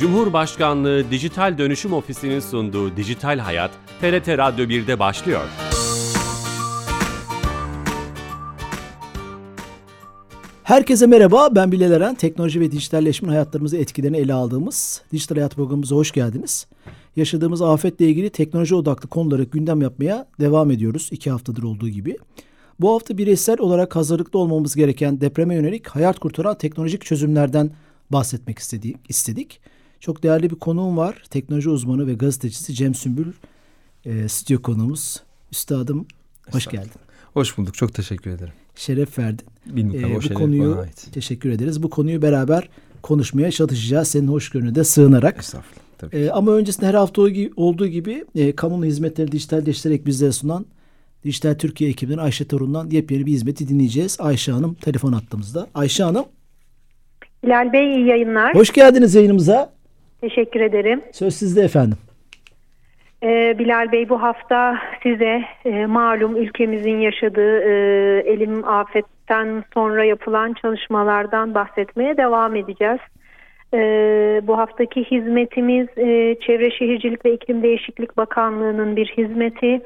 Cumhurbaşkanlığı Dijital Dönüşüm Ofisi'nin sunduğu Dijital Hayat, TRT Radyo 1'de başlıyor. Herkese merhaba, ben Bilal Eren. Teknoloji ve dijitalleşmenin hayatlarımızı etkilerini ele aldığımız Dijital Hayat programımıza hoş geldiniz. Yaşadığımız afetle ilgili teknoloji odaklı konuları gündem yapmaya devam ediyoruz iki haftadır olduğu gibi. Bu hafta bireysel olarak hazırlıklı olmamız gereken depreme yönelik hayat kurtaran teknolojik çözümlerden bahsetmek istedik. istedik. Çok değerli bir konuğum var. Teknoloji uzmanı ve gazetecisi Cem Sümbül e, stüdyo konuğumuz. Üstadım hoş geldin. Hoş bulduk. Çok teşekkür ederim. Şeref verdin. Bilmiyorum, ee, bu konuyu bana ait. teşekkür ederiz. Bu konuyu beraber konuşmaya çalışacağız. Senin hoşgörüne de sığınarak. Estağfurullah. Tabii. Ee, ama öncesinde her hafta olduğu gibi e, kamunun hizmetleri dijitalleştirerek bizlere sunan Dijital Türkiye ekibinin Ayşe Torun'dan yepyeni bir hizmeti dinleyeceğiz. Ayşe Hanım telefon attığımızda. Ayşe Hanım. Bilal Bey iyi yayınlar. Hoş geldiniz yayınımıza. Teşekkür ederim. Söz sizde efendim. Ee, Bilal Bey bu hafta size e, malum ülkemizin yaşadığı e, elim afetten sonra yapılan çalışmalardan bahsetmeye devam edeceğiz. E, bu haftaki hizmetimiz e, Çevre Şehircilik ve İklim Değişiklik Bakanlığı'nın bir hizmeti.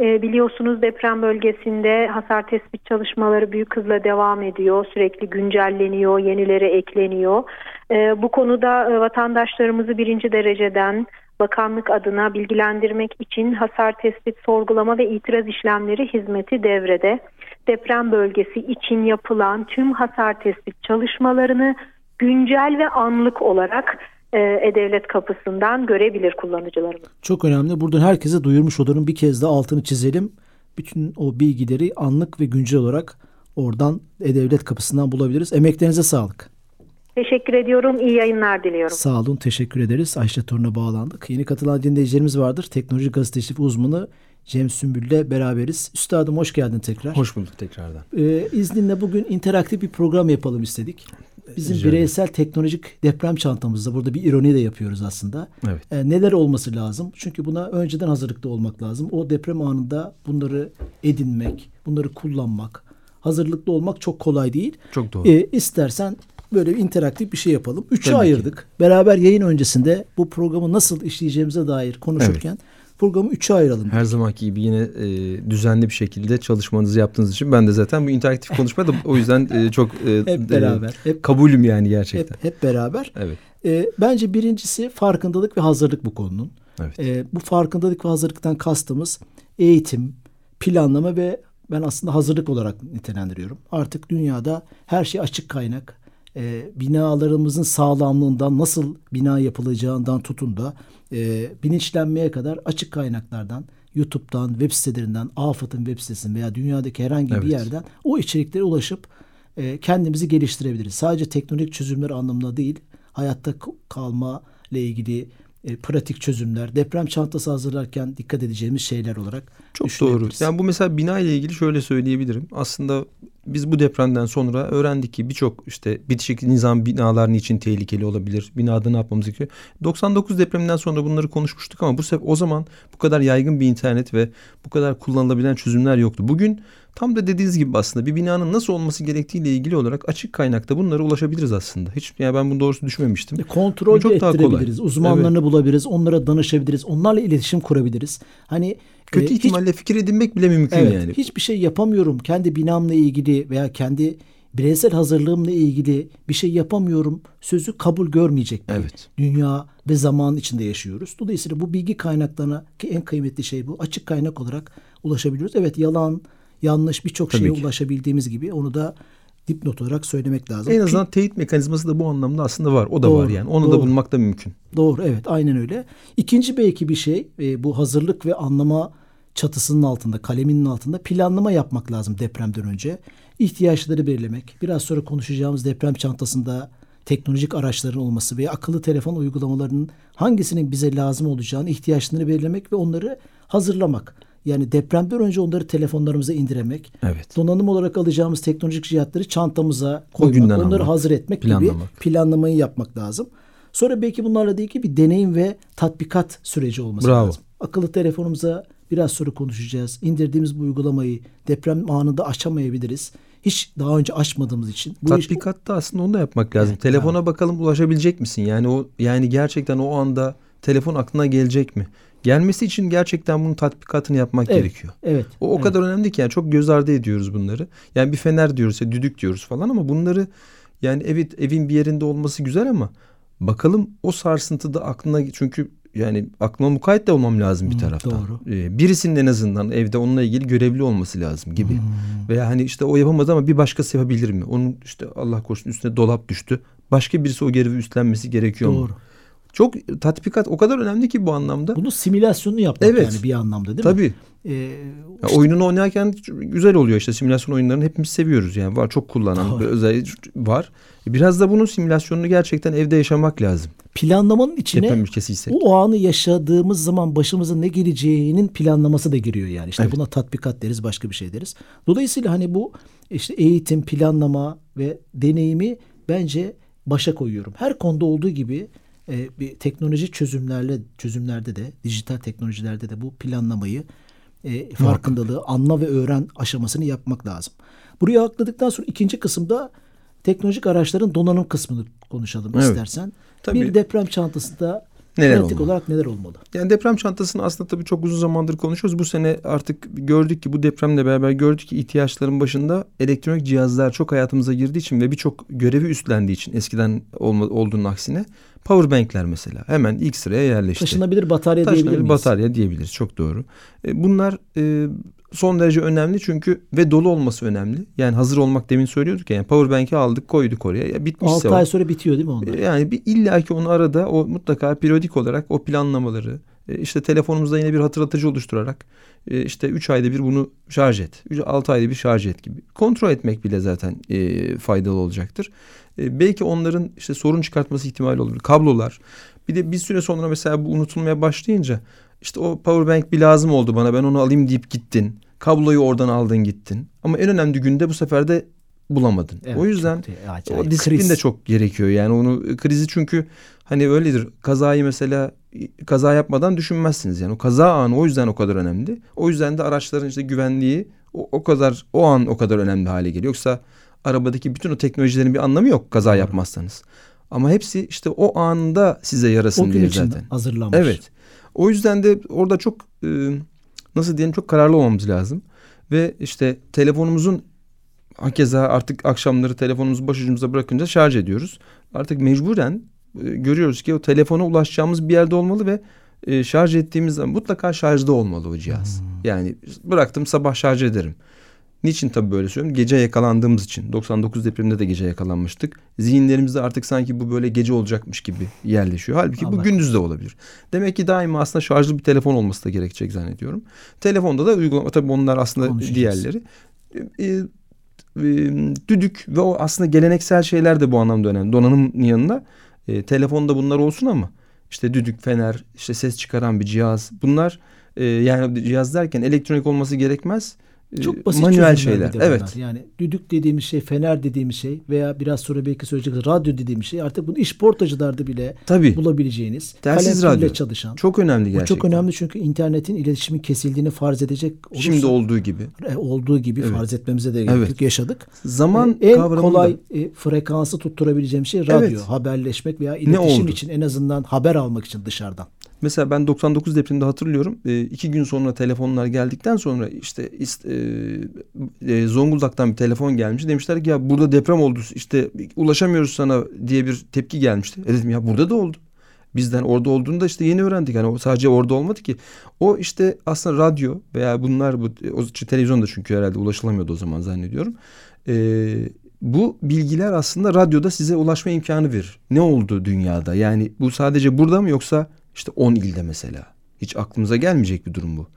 E, biliyorsunuz deprem bölgesinde hasar tespit çalışmaları büyük hızla devam ediyor. Sürekli güncelleniyor, yenileri ekleniyor. E, bu konuda e, vatandaşlarımızı birinci dereceden bakanlık adına bilgilendirmek için hasar tespit, sorgulama ve itiraz işlemleri hizmeti devrede. Deprem bölgesi için yapılan tüm hasar tespit çalışmalarını güncel ve anlık olarak e-Devlet kapısından görebilir kullanıcılarımız. Çok önemli. Buradan herkese duyurmuş olalım. Bir kez de altını çizelim. Bütün o bilgileri anlık ve güncel olarak oradan E-Devlet kapısından bulabiliriz. Emeklerinize sağlık. Teşekkür ediyorum. İyi yayınlar diliyorum. Sağ olun. Teşekkür ederiz. Ayşe Torun'a bağlandık. Yeni katılan dinleyicilerimiz vardır. Teknoloji gazetecilik uzmanı Cem Sümbül'le beraberiz. Üstadım hoş geldin tekrar. Hoş bulduk tekrardan. Ee, izninle bugün interaktif bir program yapalım istedik. Bizim Rica bireysel teknolojik deprem çantamızda burada bir ironi de yapıyoruz aslında. Evet. Ee, neler olması lazım? Çünkü buna önceden hazırlıklı olmak lazım. O deprem anında bunları edinmek, bunları kullanmak, hazırlıklı olmak çok kolay değil. Çok doğru. Ee, istersen böyle bir interaktif bir şey yapalım. Üçe Tabii ayırdık. Ki. Beraber yayın öncesinde bu programı nasıl işleyeceğimize dair konuşurken evet programı üçe ayıralım. Her zamanki gibi yine e, düzenli bir şekilde çalışmanızı yaptığınız için ben de zaten bu interaktif konuşma da o yüzden e, çok e, hep beraber. E, hep, kabulüm yani gerçekten. Hep, hep beraber. Evet. E, bence birincisi farkındalık ve hazırlık bu konunun. Evet. E, bu farkındalık ve hazırlıktan kastımız eğitim, planlama ve ben aslında hazırlık olarak nitelendiriyorum. Artık dünyada her şey açık kaynak e, binalarımızın sağlamlığından nasıl bina yapılacağından tutun da e, bilinçlenmeye kadar açık kaynaklardan YouTube'dan, web sitelerinden, AFAD'ın web sitesinden veya dünyadaki herhangi evet. bir yerden o içeriklere ulaşıp e, kendimizi geliştirebiliriz. Sadece teknolojik çözümler anlamında değil, hayatta kalma ile ilgili e, pratik çözümler, deprem çantası hazırlarken dikkat edeceğimiz şeyler olarak Çok doğru. Yani bu mesela bina ile ilgili şöyle söyleyebilirim. Aslında biz bu depremden sonra öğrendik ki birçok işte bitişik nizam binalar için tehlikeli olabilir. Binada ne yapmamız gerekiyor? 99 depreminden sonra bunları konuşmuştuk ama bu sefer o zaman bu kadar yaygın bir internet ve bu kadar kullanılabilen çözümler yoktu. Bugün tam da dediğiniz gibi aslında bir binanın nasıl olması gerektiğiyle ilgili olarak açık kaynakta bunlara ulaşabiliriz aslında. Hiç yani ben bunu doğrusu düşünmemiştim. Kontrol çok ettirebiliriz. Uzmanlarını evet. bulabiliriz. Onlara danışabiliriz. Onlarla iletişim kurabiliriz. Hani Kötü e, ihtimalle hiç, fikir edinmek bile mümkün evet, yani. Hiçbir şey yapamıyorum. Kendi binamla ilgili veya kendi bireysel hazırlığımla ilgili bir şey yapamıyorum sözü kabul görmeyecek bir evet. dünya ve zaman içinde yaşıyoruz. Dolayısıyla bu bilgi kaynaklarına ki en kıymetli şey bu açık kaynak olarak ulaşabiliyoruz. Evet yalan, yanlış birçok şeye ki. ulaşabildiğimiz gibi onu da dipnot olarak söylemek lazım. En azından teyit mekanizması da bu anlamda aslında var. O da doğru, var yani. Onu doğru. da bulmak da mümkün. Doğru evet aynen öyle. İkinci belki bir şey e, bu hazırlık ve anlama çatısının altında, kaleminin altında planlama yapmak lazım depremden önce. İhtiyaçları belirlemek. Biraz sonra konuşacağımız deprem çantasında teknolojik araçların olması veya akıllı telefon uygulamalarının hangisinin bize lazım olacağını, ihtiyaçlarını belirlemek ve onları hazırlamak. Yani depremden önce onları telefonlarımıza indiremek. Evet. Donanım olarak alacağımız teknolojik cihazları çantamıza koymak, onları almak, hazır etmek planlamak. gibi planlamayı yapmak lazım. Sonra belki bunlarla ilgili bir deneyim ve tatbikat süreci olması Bravo. lazım. Akıllı telefonumuza biraz sonra konuşacağız. İndirdiğimiz bu uygulamayı deprem anında açamayabiliriz. hiç daha önce açmadığımız için. Bu Tatbikatta iş... aslında onu da yapmak lazım. Evet, Telefona yani. bakalım ulaşabilecek misin? Yani o yani gerçekten o anda telefon aklına gelecek mi? Gelmesi için gerçekten bunun tatbikatını yapmak evet, gerekiyor. Evet. O o evet. kadar önemli ki yani çok göz ardı ediyoruz bunları. Yani bir fener diyoruz, düdük diyoruz falan ama bunları yani evet evin bir yerinde olması güzel ama bakalım o sarsıntıda aklına çünkü yani aklıma mukayyet de olmam lazım bir taraftan. doğru. Ee, birisinin en azından evde onunla ilgili görevli olması lazım gibi. Hmm. Veya hani işte o yapamadı ama bir başkası yapabilir mi? Onun işte Allah korusun üstüne dolap düştü. Başka birisi o görevi üstlenmesi gerekiyor doğru. mu? Çok tatbikat o kadar önemli ki bu anlamda. Bunu simülasyonunu yapmak evet. yani bir anlamda değil Tabii. mi? Tabii. Ee, işte, oyununu oynarken güzel oluyor işte simülasyon oyunlarını hepimiz seviyoruz yani var çok kullanan özellik var. Biraz da bunun simülasyonunu gerçekten evde yaşamak lazım. Planlamanın içine Deprem ülkesiysek. o anı yaşadığımız zaman başımıza ne geleceğinin planlaması da giriyor yani. İşte evet. buna tatbikat deriz başka bir şey deriz. Dolayısıyla hani bu işte eğitim, planlama ve deneyimi bence başa koyuyorum. Her konuda olduğu gibi e, bir teknoloji çözümlerle çözümlerde de dijital teknolojilerde de bu planlamayı e, farkındalığı anla ve öğren aşamasını yapmak lazım. Buraya atladıktan sonra ikinci kısımda teknolojik araçların donanım kısmını konuşalım evet. istersen. Tabii. Bir deprem çantasında neler pratik olmalı? olarak neler olmalı? Yani deprem çantasını aslında tabii çok uzun zamandır konuşuyoruz. Bu sene artık gördük ki bu depremle beraber gördük ki ihtiyaçların başında elektronik cihazlar çok hayatımıza girdiği için ve birçok görevi üstlendiği için eskiden olma, olduğunun aksine powerbankler mesela hemen ilk sıraya yerleşti. Taşınabilir batarya Taşınabilir diyebilir miyiz? batarya diyebiliriz. Çok doğru. E, bunlar e, son derece önemli çünkü ve dolu olması önemli. Yani hazır olmak demin söylüyorduk ya. Yani powerbank'i aldık koyduk oraya. Ya bitmişse 6 ay sonra bitiyor değil mi onlar? Yani bir illaki onu arada o mutlaka periyodik olarak o planlamaları e, işte telefonumuzda yine bir hatırlatıcı oluşturarak e, işte 3 ayda bir bunu şarj et. 6 ayda bir şarj et gibi. Kontrol etmek bile zaten e, faydalı olacaktır. E, belki onların işte sorun çıkartması ihtimali olabilir. Kablolar. Bir de bir süre sonra mesela bu unutulmaya başlayınca işte o power bank bir lazım oldu bana ben onu alayım deyip gittin. Kabloyu oradan aldın gittin. Ama en önemli günde bu sefer de bulamadın. Evet, o yüzden o disiplin kriz. de çok gerekiyor. Yani onu krizi çünkü hani öyledir. Kazayı mesela kaza yapmadan düşünmezsiniz. Yani o kaza anı o yüzden o kadar önemli. O yüzden de araçların işte güvenliği o, o kadar o an o kadar önemli hale geliyor. Yoksa arabadaki bütün o teknolojilerin bir anlamı yok kaza yapmazsanız. Ama hepsi işte o anda size yarasın o diye zaten. hazırlanmış. Evet. O yüzden de orada çok e, nasıl diyelim çok kararlı olmamız lazım. Ve işte telefonumuzun hakeza artık akşamları telefonumuzu başucumuza bırakınca şarj ediyoruz. Artık mecburen e, görüyoruz ki o telefona ulaşacağımız bir yerde olmalı ve e, şarj ettiğimiz zaman mutlaka şarjda olmalı o cihaz. Hmm. Yani bıraktım sabah şarj ederim. Niçin tabii böyle söylüyorum? Gece yakalandığımız için. 99 depreminde de gece yakalanmıştık. Zihinlerimizde artık sanki bu böyle gece olacakmış gibi yerleşiyor. Halbuki Allah bu gündüz de olabilir. Demek ki daima aslında şarjlı bir telefon olması da gerekecek zannediyorum. Telefonda da uygulama tabii onlar aslında diğerleri. Ee, düdük ve o aslında geleneksel şeyler de bu anlamda önemli. Donanım yanında e, telefonda bunlar olsun ama işte düdük, fener, işte ses çıkaran bir cihaz. Bunlar e, yani cihaz derken elektronik olması gerekmez çok basit manuel şeyler. Evet. Yani düdük dediğimiz şey, fener dediğimiz şey veya biraz sonra belki söyleyeceğiz radyo dediğimiz şey artık bunu iş portacılarda bile Tabii. bulabileceğiniz. Telsiz radyo. çalışan. Çok önemli gerçekten. Bu çok önemli çünkü internetin iletişimin kesildiğini farz edecek olursa. Şimdi olduğu gibi. E, olduğu gibi evet. farz etmemize de gerek evet. yaşadık. Zaman e, en kolay e, frekansı tutturabileceğim şey radyo. Evet. Haberleşmek veya iletişim için en azından haber almak için dışarıdan. Mesela ben 99 depreminde hatırlıyorum. E, iki gün sonra telefonlar geldikten sonra işte e, e, Zonguldak'tan bir telefon gelmiş. Demişler ki ya burada deprem oldu işte ulaşamıyoruz sana diye bir tepki gelmişti. E dedim ya burada da oldu. Bizden orada olduğunu da işte yeni öğrendik. Yani sadece orada olmadı ki. O işte aslında radyo veya bunlar bu o televizyon da çünkü herhalde ulaşılamıyordu o zaman zannediyorum. Ee, bu bilgiler aslında radyoda size ulaşma imkanı verir. Ne oldu dünyada? Yani bu sadece burada mı yoksa işte 10 ilde mesela. Hiç aklımıza gelmeyecek bir durum bu.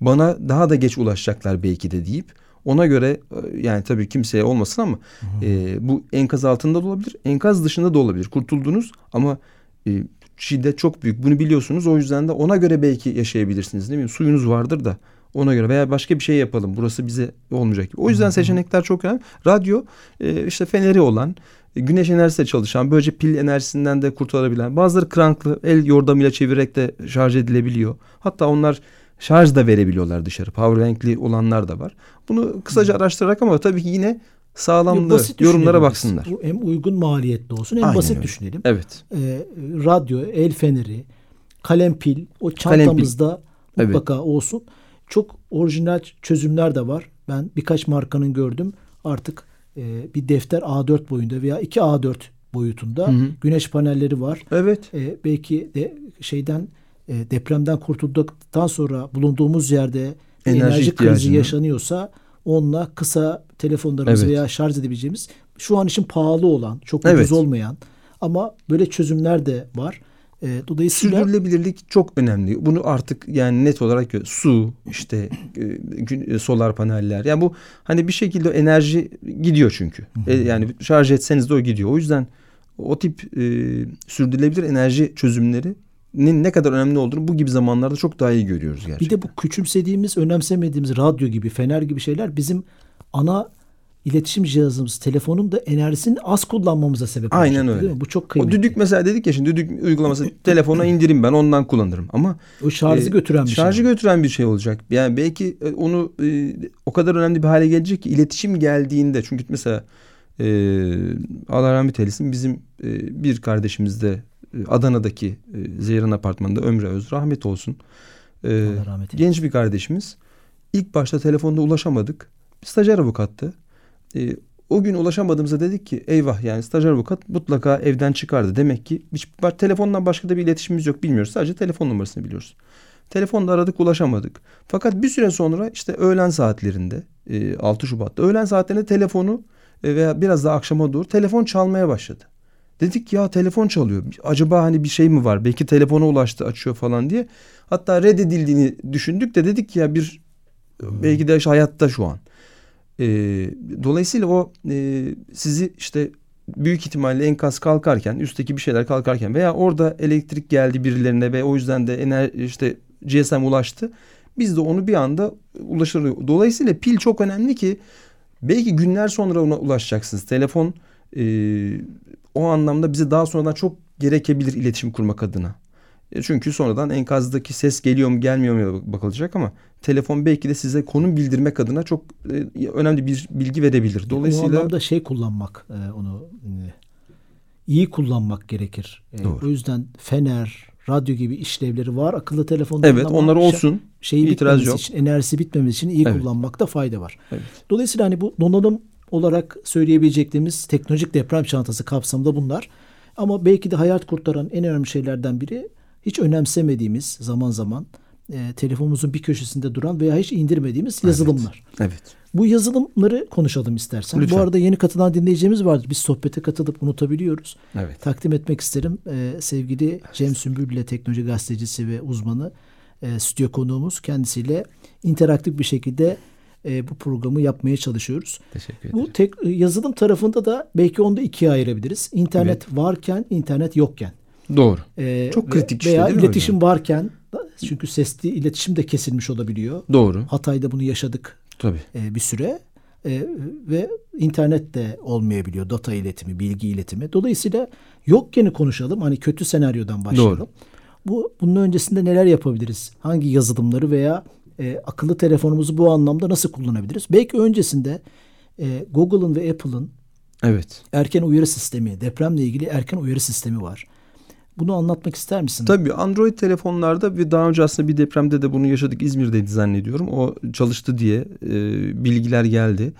Bana daha da geç ulaşacaklar belki de deyip ona göre e, yani tabii kimseye olmasın ama e, bu enkaz altında da olabilir. Enkaz dışında da olabilir. Kurtuldunuz ama e, şiddet çok büyük. Bunu biliyorsunuz. O yüzden de ona göre belki yaşayabilirsiniz. Ne bileyim suyunuz vardır da ona göre veya başka bir şey yapalım. Burası bize olmayacak gibi. O yüzden seçenekler çok önemli. Radyo e, işte feneri olan güneş enerjisiyle çalışan böylece pil enerjisinden de kurtulabilen bazıları kranklı el yordamıyla çevirerek de şarj edilebiliyor. Hatta onlar şarj da verebiliyorlar dışarı. Powerbank'li olanlar da var. Bunu kısaca araştırarak ama tabii ki yine sağlamlığı Basit yorumlara baksınlar. Bu hem uygun maliyetli olsun hem Aynen basit öyle. düşünelim. Evet. Ee, radyo, el feneri, kalem pil o çantamızda Evet. mutlaka olsun. Çok orijinal çözümler de var. Ben birkaç markanın gördüm. Artık e, bir defter A4 boyunda veya 2 A4 boyutunda Hı hı. güneş panelleri var. Evet. E, belki de şeyden e, depremden kurtulduktan sonra bulunduğumuz yerde Enerji enerji, krizi yaşanıyorsa onunla kısa telefonlarımızı Evet. veya şarj edebileceğimiz şu an için pahalı olan, çok Evet. ucuz olmayan ama böyle çözümler de var. E, dolayısıyla Sürdürülebilirlik çok önemli. Bunu artık yani net olarak su, işte e, e, solar paneller. Yani bu hani bir şekilde enerji gidiyor çünkü. E, yani şarj etseniz de o gidiyor. O yüzden o tip e, sürdürülebilir enerji çözümlerinin ne kadar önemli olduğunu bu gibi zamanlarda çok daha iyi görüyoruz gerçekten. bir de bu küçümsediğimiz, önemsemediğimiz radyo gibi, fener gibi şeyler bizim ana iletişim cihazımız, telefonun da enerjisini az kullanmamıza sebep Aynen olacak, öyle. değil mi? Bu çok o kıymetli. düdük mesela dedik ya şimdi düdük uygulaması telefona indireyim ben ondan kullanırım ama o şarjı e, götüren bir şarjı şey. götüren bir şey olacak. Yani belki e, onu e, o kadar önemli bir hale gelecek ki iletişim geldiğinde çünkü mesela e, Allah rahmet eylesin bizim e, bir kardeşimiz de e, Adana'daki e, Zeyran Apartmanı'nda Ömre Öz rahmet olsun. E, Allah rahmet eylesin. genç bir kardeşimiz. İlk başta telefonda ulaşamadık. Stajyer avukattı. E, o gün ulaşamadığımızda dedik ki eyvah yani stajyer avukat mutlaka evden çıkardı. Demek ki hiç telefondan başka da bir iletişimimiz yok bilmiyoruz. Sadece telefon numarasını biliyoruz. Telefonda aradık ulaşamadık. Fakat bir süre sonra işte öğlen saatlerinde e, 6 Şubat'ta öğlen saatlerinde telefonu e, veya biraz daha akşama doğru telefon çalmaya başladı. Dedik ya telefon çalıyor. Acaba hani bir şey mi var? Belki telefona ulaştı açıyor falan diye. Hatta reddedildiğini düşündük de dedik ki ya bir belki de hayatta şu an. E, dolayısıyla o e, sizi işte büyük ihtimalle enkaz kalkarken üstteki bir şeyler kalkarken veya orada elektrik geldi birilerine ve o yüzden de ener işte GSM ulaştı. Biz de onu bir anda ulaşır. Dolayısıyla pil çok önemli ki belki günler sonra ona ulaşacaksınız. Telefon e, o anlamda bize daha sonradan çok gerekebilir iletişim kurmak adına. E, Çünkü sonradan enkazdaki ses geliyor mu gelmiyor mu bakılacak ama telefon belki de size konum bildirmek adına çok e, önemli bir bilgi verebilir. O Dolayısıyla anlamda şey kullanmak, e, onu iyi kullanmak gerekir. Doğru. o yüzden fener, radyo gibi işlevleri var akıllı telefonların evet onlar şey- olsun. şeyi İtiraz yok. için, enerjisi bitmemesi için iyi Evet. kullanmakta fayda var. Evet. Dolayısıyla hani bu donanım olarak söyleyebileceklerimiz teknolojik deprem çantası kapsamında bunlar. Ama belki de hayat kurtaran en önemli şeylerden biri hiç önemsemediğimiz zaman zaman e, telefonumuzun bir köşesinde duran veya hiç indirmediğimiz yazılımlar. Evet. Bu yazılımları konuşalım istersen. Lütfen. Bu arada yeni katılan dinleyeceğimiz vardır. Biz sohbete katılıp unutabiliyoruz. Evet. Takdim etmek isterim. Ee, sevgili Cem Sümbül ile teknoloji gazetecisi ve uzmanı e, stüdyo konuğumuz. Kendisiyle interaktif bir şekilde e, bu programı yapmaya çalışıyoruz. Teşekkür ederim. Bu tek, yazılım tarafında da belki onu da ikiye ayırabiliriz. İnternet varken, internet yokken. Doğru. Ee, Çok ve- kritik işte Veya değil mi iletişim varken çünkü sesli iletişim de kesilmiş olabiliyor. Doğru. Hatay'da bunu yaşadık Tabii. e, bir süre E, ve internet de olmayabiliyor data iletimi, bilgi iletimi. Dolayısıyla yokken konuşalım. Hani kötü senaryodan başlayalım. Doğru. Bu bunun öncesinde neler yapabiliriz? Hangi yazılımları veya e, akıllı telefonumuzu bu anlamda nasıl kullanabiliriz? Belki öncesinde e, Google'ın ve Apple'ın Evet. erken uyarı sistemi, depremle ilgili erken uyarı sistemi var. Bunu anlatmak ister misin? Tabii Android telefonlarda ve daha önce aslında bir depremde de bunu yaşadık İzmir'deydi zannediyorum. O çalıştı diye e, bilgiler geldi.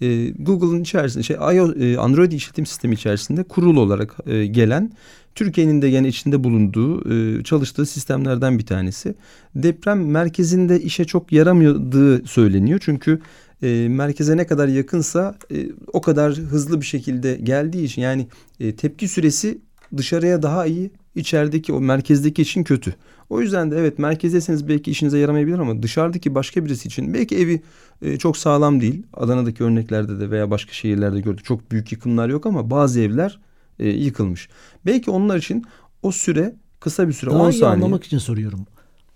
E, Google'ın içerisinde şey e, Android işletim sistemi içerisinde kurul olarak e, gelen Türkiye'nin de yine içinde bulunduğu e, çalıştığı sistemlerden bir tanesi. Deprem merkezinde işe çok yaramadığı söyleniyor. Çünkü e, merkeze ne kadar yakınsa e, o kadar hızlı bir şekilde geldiği için yani e, tepki süresi dışarıya daha iyi içerideki o merkezdeki için kötü. O yüzden de evet merkezdeyseniz belki işinize yaramayabilir ama dışarıdaki başka birisi için belki evi e, çok sağlam değil. Adana'daki örneklerde de veya başka şehirlerde gördük çok büyük yıkımlar yok ama bazı evler e, yıkılmış. Belki onlar için o süre kısa bir süre Daha 10 iyi saniye. anlamak için soruyorum.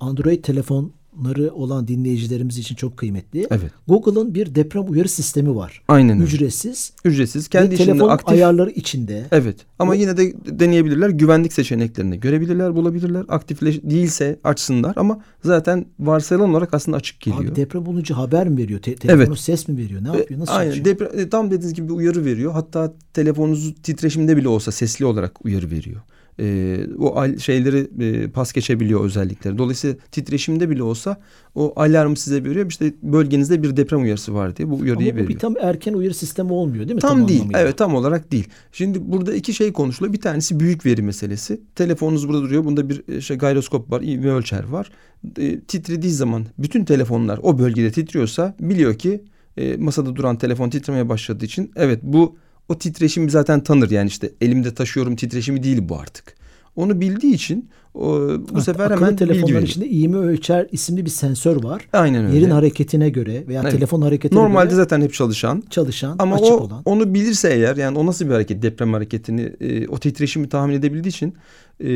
Android telefon telefonları olan dinleyicilerimiz için çok kıymetli. Evet. Google'ın bir deprem uyarı sistemi var. Aynen. Ücretsiz. Ücretsiz. Kendi içinde telefon aktif. ayarları içinde. Evet ama yine de deneyebilirler. Güvenlik seçeneklerini görebilirler, bulabilirler. Aktifleş değilse açsınlar ama zaten varsayılan olarak aslında açık geliyor. Abi deprem olunca haber mi veriyor? Te- telefonu Evet. ses mi veriyor? Ne E, yapıyor? Nasıl Aynen. çalışıyor? Depre- e, tam dediğiniz gibi uyarı veriyor. Hatta telefonunuz titreşimde bile olsa sesli olarak uyarı veriyor. E, o al- şeyleri e, pas geçebiliyor özellikleri. Dolayısıyla titreşimde bile olsa o alarmı size veriyor. İşte bölgenizde bir deprem uyarısı var diye bu uyarıyı Ama bu veriyor. bir tam erken uyarı sistemi olmuyor değil mi? Tam, değil. anlamıyla? Evet tam olarak değil. Şimdi burada iki şey konuşuluyor. Bir tanesi büyük veri meselesi. Telefonunuz burada duruyor. Bunda bir e, şey, gayroskop var, ivme ölçer var. E, titrediği zaman bütün telefonlar o bölgede titriyorsa biliyor ki e, masada duran telefon titremeye başladığı için evet bu o titreşimi zaten tanır. Yani işte elimde taşıyorum titreşimi değil bu artık. Onu bildiği için o, bu Ha, sefer hemen bilgi telefonların veriyor. içinde iğme ölçer isimli bir sensör var. Aynen öyle. Yerin hareketine göre veya Evet. telefon hareketine Normalde göre zaten hep çalışan çalışan, Ama açık o olan. onu bilirse eğer yani o nasıl bir hareket deprem hareketini e, o titreşimi tahmin edebildiği için e,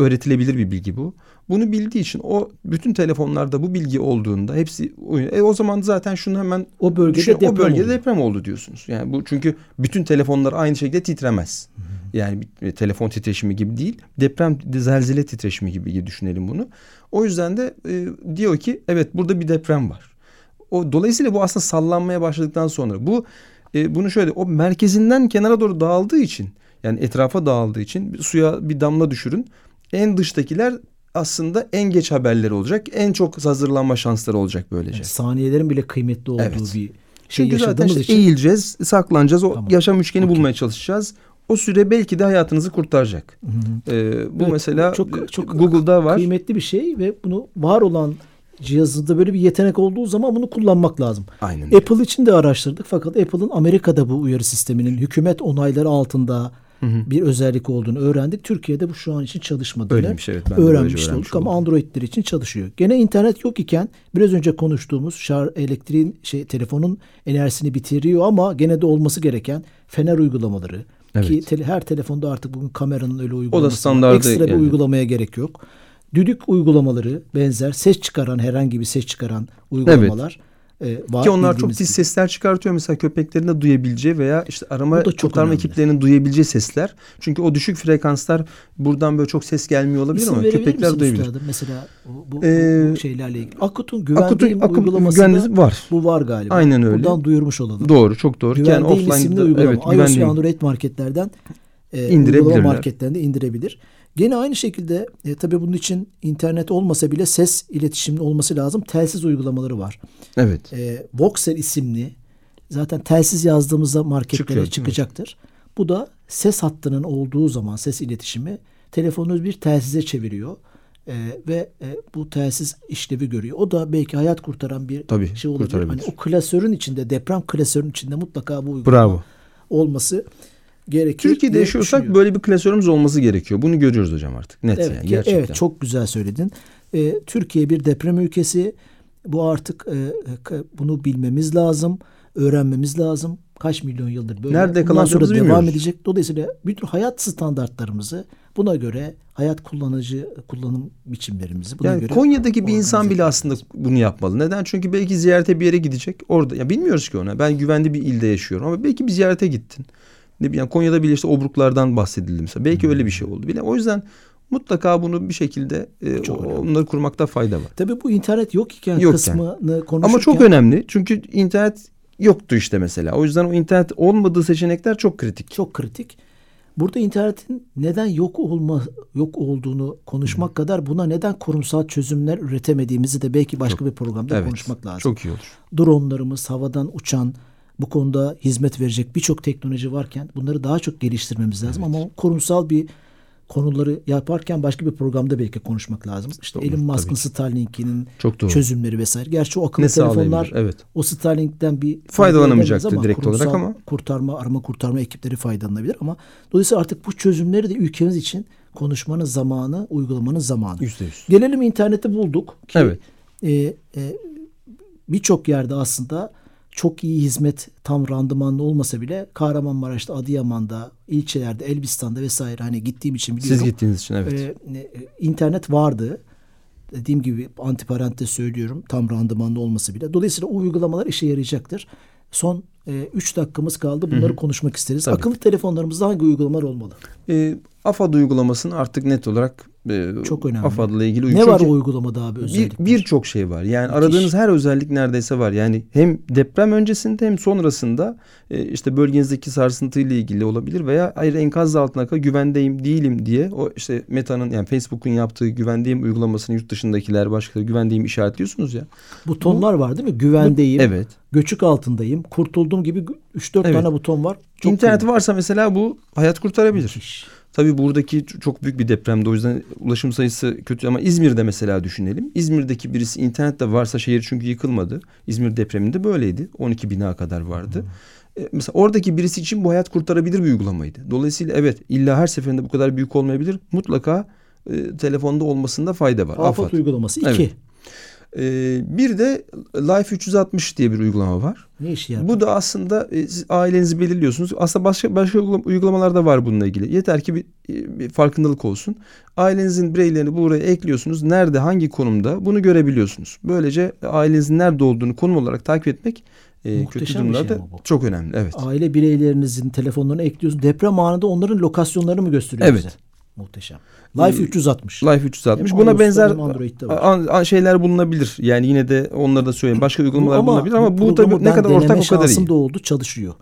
öğretilebilir bir bilgi bu. Bunu bildiği için o bütün telefonlarda bu bilgi olduğunda hepsi. E, o zaman zaten şunu hemen O bölgede düşün, deprem o bölgede oluyor. deprem oldu diyorsunuz. Yani bu çünkü bütün telefonlar aynı şekilde titremez. Yani bir, telefon titreşimi gibi değil. Deprem zelzele titreşimi gibi, gibi düşünelim bunu. O yüzden de e, diyor ki evet burada bir deprem var. O dolayısıyla bu aslında sallanmaya başladıktan sonra bu e, bunu şöyle o merkezinden kenara doğru dağıldığı için yani etrafa dağıldığı için bir suya bir damla düşürün. En dıştakiler aslında en geç haberleri olacak. En çok hazırlanma şansları olacak böylece. Yani saniyelerin bile kıymetli olduğu Evet. bir şey Çünkü zaten işte için eğileceğiz, saklanacağız, o Tamam. yaşam üçgeni Okey. bulmaya çalışacağız. O süre belki de hayatınızı kurtaracak. Ee, bu Evet, mesela çok- e, çok Google'da var. kıymetli bir şey ve bunu var olan cihazında böyle bir yetenek olduğu zaman bunu kullanmak lazım. Aynen. Apple için de araştırdık fakat Apple'ın Amerika'da bu uyarı sisteminin hükümet onayları altında bir özellik olduğunu öğrendik. Türkiye'de bu şu an için çalışmadığını Öyleymiş, evet. Ben öğrenmiş olduk ama oldum. Android'ler için çalışıyor. Gene internet yok iken biraz önce konuştuğumuz şar elektriğin şey telefonun enerjisini bitiriyor ama gene de olması gereken fener uygulamaları ki Evet. tele- her telefonda artık bugün kameranın öyle uygulaması var. standardı Ekstra bir geldi. uygulamaya gerek yok. Düdük uygulamaları benzer ses çıkaran herhangi bir ses çıkaran uygulamalar e, var. Ki onlar çok tiz sesler çıkartıyor. Mesela köpeklerin de duyabileceği veya işte arama Bu da çok kurtarma önemli. ekiplerinin duyabileceği sesler. Çünkü o düşük frekanslar buradan böyle çok ses gelmiyor olabilir İsim ama köpekler misin duyabilir. üstadım? Mesela bu, bu, Ee, bu şeylerle ilgili. Akut'un güvendiğim Akut uygulamasında var. bu var galiba. Aynen öyle. Buradan duyurmuş olalım. Doğru, çok doğru. Yani Güvendiğim isimli offline'da uygulama. evet, iOS ve güvendiğim. Android marketlerden e, İndirebilirler. marketlerinde indirebilir. Gene aynı şekilde e, tabii bunun için internet olmasa bile ses iletişimli olması lazım. Telsiz uygulamaları var. Evet. E, Voxer isimli zaten telsiz yazdığımızda marketlere Çıkıyor, çıkacaktır. Bu da ses hattının olduğu zaman ses iletişimi telefonunuz bir telsize çeviriyor. E, ve e, bu telsiz işlevi görüyor. O da belki hayat kurtaran bir Tabii, şey olabilir. Hani o klasörün içinde deprem klasörün içinde mutlaka bu uygulama Bravo. olması gerekir. Türkiye'de yaşıyorsak böyle bir klasörümüz olması gerekiyor. Bunu görüyoruz hocam artık. Net Evet, yani gerçekten. evet çok güzel söyledin. Ee, Türkiye bir deprem ülkesi. Bu artık e, bunu bilmemiz lazım, öğrenmemiz lazım. Kaç milyon yıldır böyle. Nerede Bundan sonra devam bilmiyoruz. edecek. Dolayısıyla bütün hayat standartlarımızı buna göre hayat kullanıcı kullanım biçimlerimizi buna Yani göre Konya'daki bir insan bile aslında bunu yapmalı. Neden? Çünkü belki ziyarete bir yere gidecek. Orada ya bilmiyoruz ki ona. Ben güvenli bir ilde yaşıyorum ama belki bir ziyarete gittin. Ne bileyim Konya'da bile işte obruklardan bahsedildi mesela. Belki öyle bir şey oldu bile. O yüzden mutlaka bunu bir şekilde e, Çok önemli. onları kurmakta fayda var. Tabii bu internet yok iken kısmını konuşurken Ama çok önemli. Çünkü internet yoktu işte mesela. O yüzden o internet olmadığı seçenekler çok kritik. çok kritik. Burada internetin neden yok olma yok olduğunu konuşmak kadar buna neden kurumsal çözümler üretemediğimizi de belki başka bir programda Evet. konuşmak lazım. Çok iyi olur. Dronlarımız havadan uçan bu konuda hizmet verecek birçok teknoloji varken bunları daha çok geliştirmemiz lazım ama kurumsal bir konuları yaparken başka bir programda belki konuşmak lazım. İşte Elon Musk'ın ki. Starlink'inin çözümleri vesaire. Gerçi o akıllı Ne telefonlar Evet. o Starlink'ten bir Faydalanamayacaktır fayda edemez direkt olarak ama. kurtarma arama kurtarma ekipleri faydalanabilir ama dolayısıyla artık bu çözümleri de ülkemiz için konuşmanın zamanı, uygulamanın zamanı. Yüzde yüz. Gelelim interneti bulduk ki Evet. e, e, birçok yerde aslında çok iyi hizmet tam randımanlı olmasa bile Kahramanmaraş'ta, Adıyaman'da, ilçelerde, Elbistan'da vesaire hani gittiğim için biliyorum. Siz gittiğiniz için evet. E, e, internet vardı. dediğim gibi antiparantez söylüyorum tam randımanlı olması bile. Dolayısıyla o uygulamalar işe yarayacaktır. Son 3 e, dakikamız kaldı. Bunları Hı-hı. konuşmak isteriz. Tabii. Akıllı telefonlarımızda hangi uygulamalar olmalı? E, AFAD uygulamasını artık net olarak çok önemli. AFAD'la ilgili Ne var o uygulamada abi özellikle? Birçok bir şey var. Yani Müthiş. aradığınız her özellik neredeyse var. Yani hem deprem öncesinde hem sonrasında e, işte bölgenizdeki sarsıntıyla ilgili olabilir veya ayrı enkaz altına kadar güvendeyim değilim diye o işte Meta'nın yani Facebook'un yaptığı güvendeyim uygulamasını yurt dışındakiler başkaları güvendeyim işaretliyorsunuz ya. Butonlar bu, var değil mi? Güvendeyim. Bu, evet. Göçük altındayım. Kurtuldum gibi 3-4 evet. tane buton var. Çok İnternet önemli. varsa mesela bu hayat kurtarabilir. Müthiş. Tabii buradaki çok büyük bir depremde o yüzden ulaşım sayısı kötü ama İzmir'de mesela düşünelim. İzmir'deki birisi internette varsa şehir çünkü yıkılmadı. İzmir depreminde böyleydi. 12 bina kadar vardı. Hmm. mesela oradaki birisi için bu hayat kurtarabilir bir uygulamaydı. Dolayısıyla evet illa her seferinde bu kadar büyük olmayabilir. Mutlaka e, telefonda olmasında fayda var. Afat, Afat. uygulaması 2. Evet. Ee, bir de Life 360 diye bir uygulama var. Ne işi yapıyor? Bu da aslında e, siz ailenizi belirliyorsunuz. Aslında başka başka uygulamalar da var bununla ilgili. Yeter ki bir, e, bir farkındalık olsun. Ailenizin bireylerini buraya ekliyorsunuz. Nerede, hangi konumda bunu görebiliyorsunuz. Böylece ailenizin nerede olduğunu konum olarak takip etmek e, kötü durumlarda şey çok önemli. Evet. Aile bireylerinizin telefonlarını ekliyorsunuz. Deprem anında onların lokasyonlarını mı gösteriyor evet. bize? Muhteşem. Life 360. Life 360. Hem Buna benzer an, an şeyler bulunabilir. Yani yine de onları da söyleyeyim. Başka uygulamalar ama, bulunabilir ama bu tabii ne kadar ortak o kadar iyi. da oldu çalışıyor.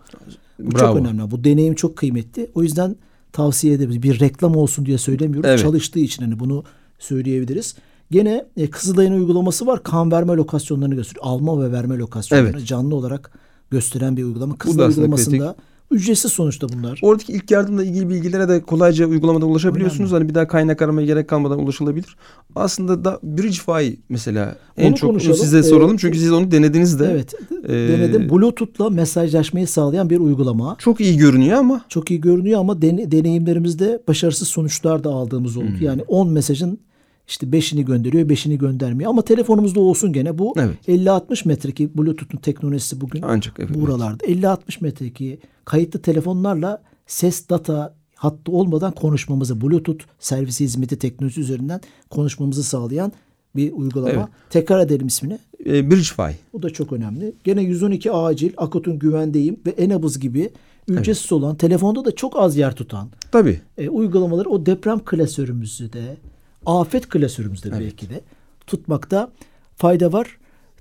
Bu Bravo. çok önemli. Bu deneyim çok kıymetli. O yüzden tavsiye edebiliriz. Bir reklam olsun diye söylemiyoruz. Evet. Çalıştığı için hani bunu söyleyebiliriz. Gene e, Kızılay'ın uygulaması var. Kan verme lokasyonlarını gösteriyor. Alma ve verme lokasyonlarını evet. canlı olarak gösteren bir uygulama. Kızılay uygulamasında kritik Ücretsiz sonuçta bunlar. Oradaki ilk yardımla ilgili bilgilere de kolayca uygulamadan ulaşabiliyorsunuz. Önemli. Hani bir daha kaynak aramaya gerek kalmadan ulaşılabilir. Aslında da BridgeFi mesela en onu çok konuşalım. size soralım. Ee, Çünkü siz onu denediniz de. Evet. Ee, denedim. Bluetooth'la mesajlaşmayı sağlayan bir uygulama. Çok iyi görünüyor ama. Çok iyi görünüyor ama den- deneyimlerimizde başarısız sonuçlar da aldığımız oldu. Hmm. Yani 10 mesajın işte beşini gönderiyor, beşini göndermiyor. Ama telefonumuzda olsun gene. Bu evet. 50-60 metreki Bluetooth'un teknolojisi bugün Ancak, evet, buralarda. Evet. 50-60 metreki kayıtlı telefonlarla ses data hattı olmadan konuşmamızı Bluetooth servisi hizmeti teknolojisi üzerinden konuşmamızı sağlayan bir uygulama. Evet. Tekrar edelim ismini. E, BridgeFi. Bu da çok önemli. Gene 112 acil, Akut'un güvendeyim ve Enabız gibi ücretsiz evet. olan, telefonda da çok az yer tutan Tabii. E, uygulamaları o deprem klasörümüzü de afet klasörümüzde evet. belki de tutmakta fayda var.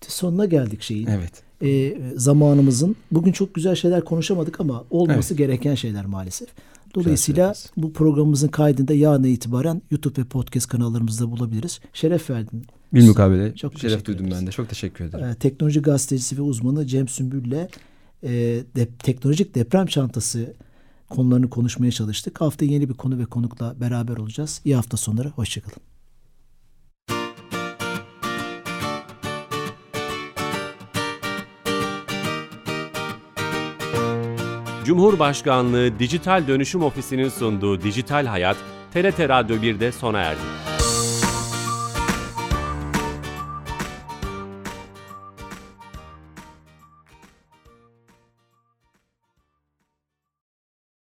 Sonuna geldik şeyin. Evet. E, zamanımızın. Bugün çok güzel şeyler konuşamadık ama olması evet. gereken şeyler maalesef. Dolayısıyla bu programımızın kaydında yarın itibaren YouTube ve podcast kanallarımızda bulabiliriz. Şeref verdin. Bir mukabele. Çok Şeref duydum ben de. Çok teşekkür ederim. Ee, teknoloji gazetecisi ve uzmanı Cem Sümbül'le e, de, teknolojik deprem çantası konularını konuşmaya çalıştık. Hafta yeni bir konu ve konukla beraber olacağız. İyi hafta sonları. Hoşçakalın. Cumhurbaşkanlığı Dijital Dönüşüm Ofisi'nin sunduğu Dijital Hayat, TRT Radyo 1'de sona erdi.